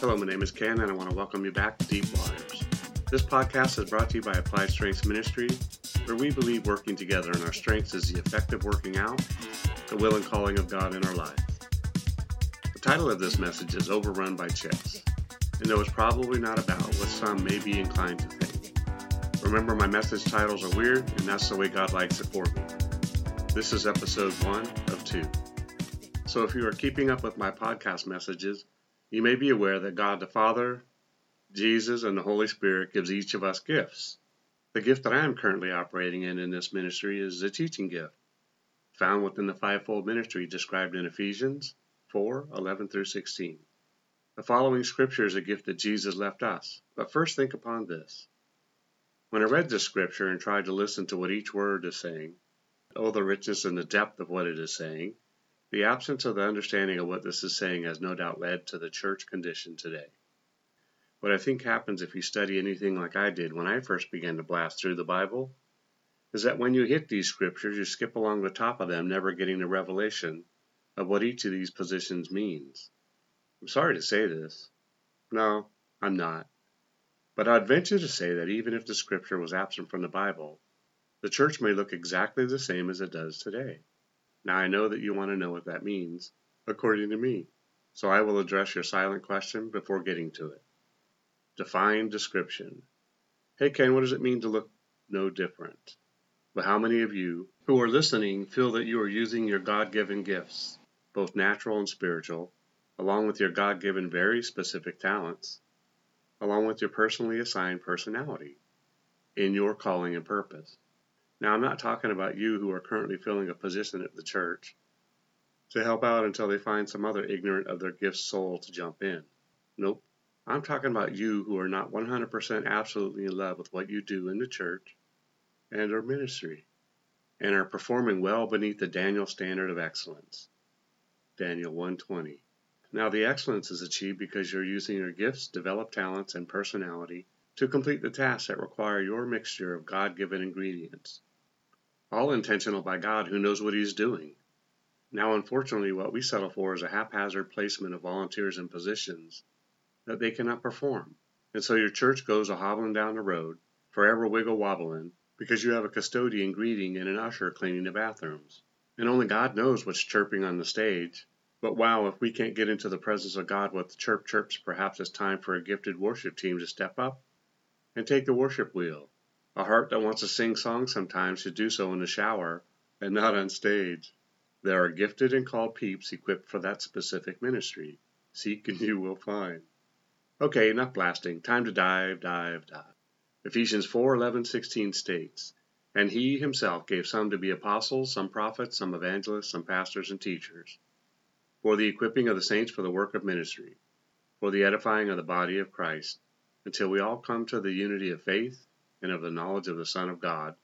Hello, my name is Ken, and I want to welcome you back to Deep Waters. This podcast is brought to you by Applied Strengths Ministry, where we believe working together in our strengths is the effective working out the will and calling of God in our lives. The title of this message is Overrun by Chicks, and though it's probably not about what some may be inclined to think. Remember, my message titles are weird, and that's the way God likes it for me. This is episode one of two. So if you are keeping up with my podcast messages, you may be aware that God the Father, Jesus, and the Holy Spirit gives each of us gifts. The gift that I am currently operating in in this ministry is the teaching gift, found within the fivefold ministry described in Ephesians 4 11 through 16. The following scripture is a gift that Jesus left us, but first think upon this. When I read this scripture and tried to listen to what each word is saying, oh, the richness and the depth of what it is saying, the absence of the understanding of what this is saying has no doubt led to the church condition today. What I think happens if you study anything like I did when I first began to blast through the Bible is that when you hit these scriptures, you skip along the top of them, never getting the revelation of what each of these positions means. I'm sorry to say this. No, I'm not. But I'd venture to say that even if the scripture was absent from the Bible, the church may look exactly the same as it does today. Now I know that you want to know what that means, according to me, so I will address your silent question before getting to it. Define description. Hey Ken, what does it mean to look no different? But how many of you who are listening feel that you are using your God given gifts, both natural and spiritual, along with your God given very specific talents, along with your personally assigned personality, in your calling and purpose? Now, I'm not talking about you who are currently filling a position at the church to help out until they find some other ignorant of their gift soul to jump in. Nope. I'm talking about you who are not 100% absolutely in love with what you do in the church and our ministry and are performing well beneath the Daniel standard of excellence. Daniel 120. Now the excellence is achieved because you're using your gifts, developed talents, and personality to complete the tasks that require your mixture of God-given ingredients all intentional by God who knows what He's doing. Now, unfortunately, what we settle for is a haphazard placement of volunteers in positions that they cannot perform. And so your church goes a hobbling down the road, forever wiggle wobbling, because you have a custodian greeting and an usher cleaning the bathrooms. And only God knows what's chirping on the stage. But wow, if we can't get into the presence of God with chirp chirps, perhaps it's time for a gifted worship team to step up and take the worship wheel a heart that wants to sing songs sometimes should do so in the shower and not on stage. There are gifted and called peeps equipped for that specific ministry. Seek and you will find. Okay, enough blasting. Time to dive, dive, dive. Ephesians 4 11, 16 states, And he himself gave some to be apostles, some prophets, some evangelists, some pastors and teachers, for the equipping of the saints for the work of ministry, for the edifying of the body of Christ, until we all come to the unity of faith and of the knowledge of the Son of God,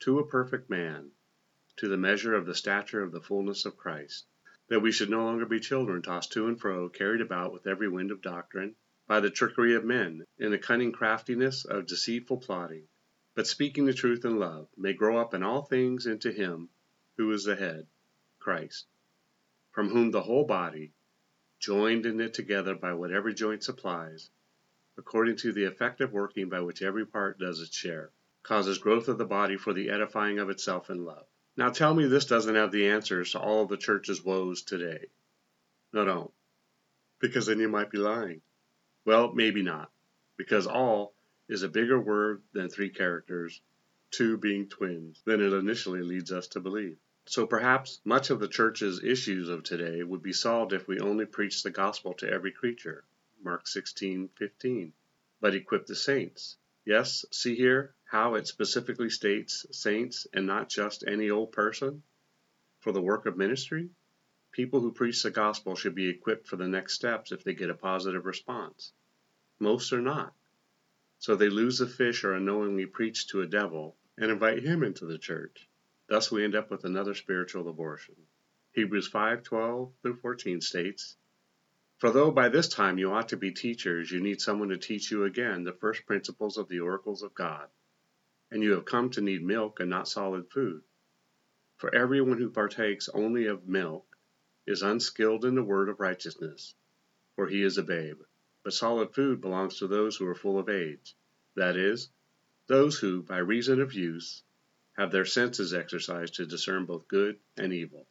to a perfect man, to the measure of the stature of the fullness of Christ, that we should no longer be children tossed to and fro, carried about with every wind of doctrine, by the trickery of men, in the cunning craftiness of deceitful plotting, but speaking the truth in love, may grow up in all things into Him who is the head, Christ, from whom the whole body, joined and knit together by what every joint supplies, according to the effective working by which every part does its share, causes growth of the body for the edifying of itself in love. Now tell me this doesn't have the answers to all of the church's woes today. No, don't. Because then you might be lying. Well, maybe not. Because all is a bigger word than three characters, two being twins, than it initially leads us to believe. So perhaps much of the church's issues of today would be solved if we only preached the gospel to every creature. Mark 16:15. But equip the saints. Yes, see here how it specifically states saints and not just any old person for the work of ministry? People who preach the gospel should be equipped for the next steps if they get a positive response. Most are not. So they lose the fish or unknowingly preach to a devil and invite him into the church. Thus we end up with another spiritual abortion. Hebrews 5:12 through 14 states, for though by this time you ought to be teachers, you need someone to teach you again the first principles of the oracles of God, and you have come to need milk and not solid food. For everyone who partakes only of milk is unskilled in the word of righteousness, for he is a babe. but solid food belongs to those who are full of age, that is, those who, by reason of use, have their senses exercised to discern both good and evil.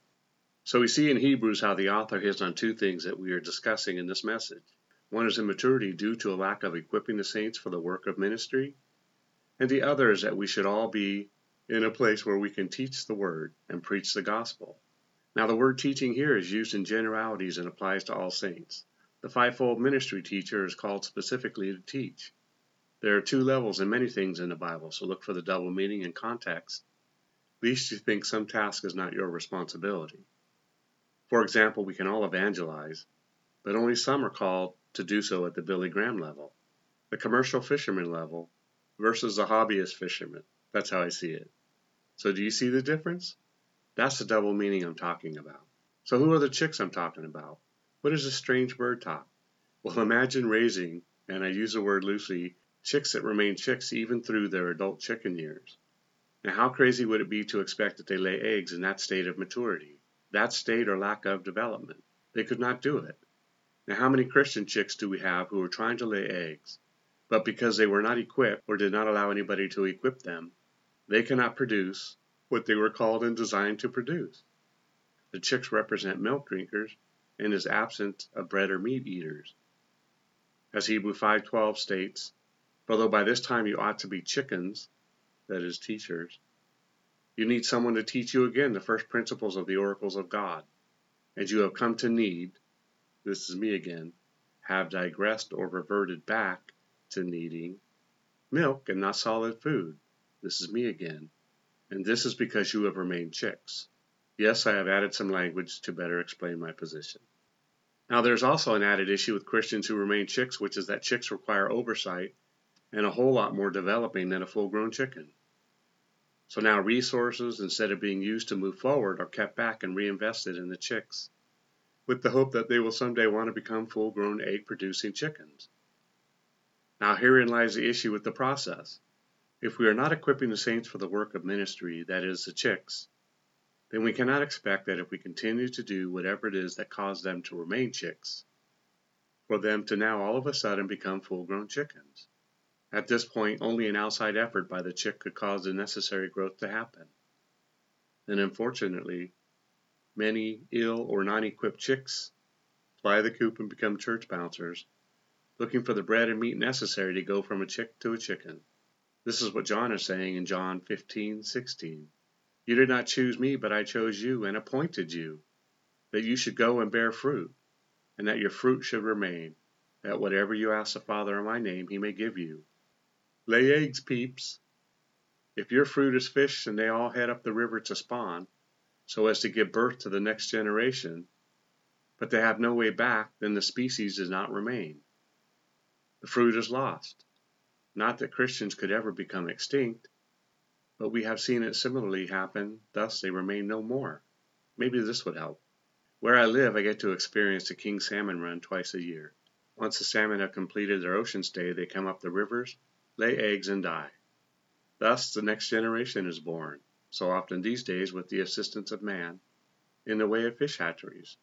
So we see in Hebrews how the author hits on two things that we are discussing in this message. One is immaturity due to a lack of equipping the saints for the work of ministry, and the other is that we should all be in a place where we can teach the word and preach the gospel. Now, the word teaching here is used in generalities and applies to all saints. The fivefold ministry teacher is called specifically to teach. There are two levels in many things in the Bible, so look for the double meaning and context, lest you think some task is not your responsibility. For example, we can all evangelize, but only some are called to do so at the Billy Graham level, the commercial fisherman level versus the hobbyist fisherman. That's how I see it. So, do you see the difference? That's the double meaning I'm talking about. So, who are the chicks I'm talking about? What is a strange bird talk? Well, imagine raising, and I use the word loosely, chicks that remain chicks even through their adult chicken years. Now, how crazy would it be to expect that they lay eggs in that state of maturity, that state or lack of development? They could not do it. Now, how many Christian chicks do we have who are trying to lay eggs, but because they were not equipped or did not allow anybody to equip them, they cannot produce what they were called and designed to produce? The chicks represent milk drinkers and is absent of bread or meat eaters. As Hebrew 5:12 states, Although by this time you ought to be chickens, that is, teachers, you need someone to teach you again the first principles of the oracles of God. And you have come to need, this is me again, have digressed or reverted back to needing milk and not solid food. This is me again. And this is because you have remained chicks. Yes, I have added some language to better explain my position. Now, there's also an added issue with Christians who remain chicks, which is that chicks require oversight and a whole lot more developing than a full grown chicken. So now resources, instead of being used to move forward, are kept back and reinvested in the chicks, with the hope that they will someday want to become full grown egg producing chickens. Now, herein lies the issue with the process. If we are not equipping the saints for the work of ministry, that is, the chicks, then we cannot expect that if we continue to do whatever it is that caused them to remain chicks, for them to now all of a sudden become full grown chickens. At this point, only an outside effort by the chick could cause the necessary growth to happen. And unfortunately, many ill or non equipped chicks fly the coop and become church bouncers, looking for the bread and meat necessary to go from a chick to a chicken. This is what John is saying in John 15:16. You did not choose me, but I chose you and appointed you, that you should go and bear fruit, and that your fruit should remain, that whatever you ask the Father in my name, he may give you. Lay eggs, peeps. If your fruit is fish and they all head up the river to spawn, so as to give birth to the next generation, but they have no way back, then the species does not remain. The fruit is lost. Not that Christians could ever become extinct, but we have seen it similarly happen, thus they remain no more. Maybe this would help. Where I live, I get to experience the king salmon run twice a year. Once the salmon have completed their ocean stay, they come up the rivers lay eggs and die. Thus the next generation is born, so often these days with the assistance of man, in the way of fish hatcheries.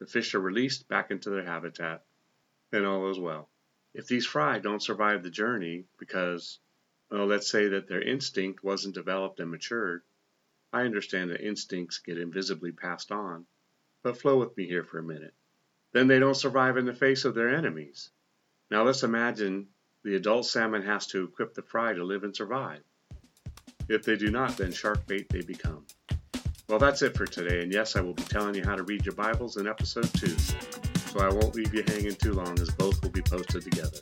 The fish are released back into their habitat, and all is well. If these fry don't survive the journey because, well, let's say that their instinct wasn't developed and matured, I understand that instincts get invisibly passed on, but flow with me here for a minute. Then they don't survive in the face of their enemies. Now let's imagine the adult salmon has to equip the fry to live and survive. If they do not, then shark bait they become. Well, that's it for today, and yes, I will be telling you how to read your Bibles in episode 2, so I won't leave you hanging too long as both will be posted together.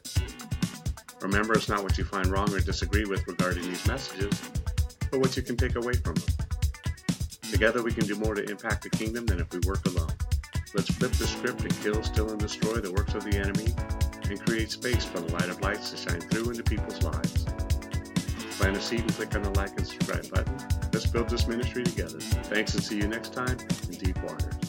Remember, it's not what you find wrong or disagree with regarding these messages, but what you can take away from them. Together, we can do more to impact the kingdom than if we work alone. Let's flip the script and kill, steal, and destroy the works of the enemy and create space for the light of lights to shine through into people's lives. Plant a seed and click on the like and subscribe button. Let's build this ministry together. Thanks and see you next time in Deep Waters.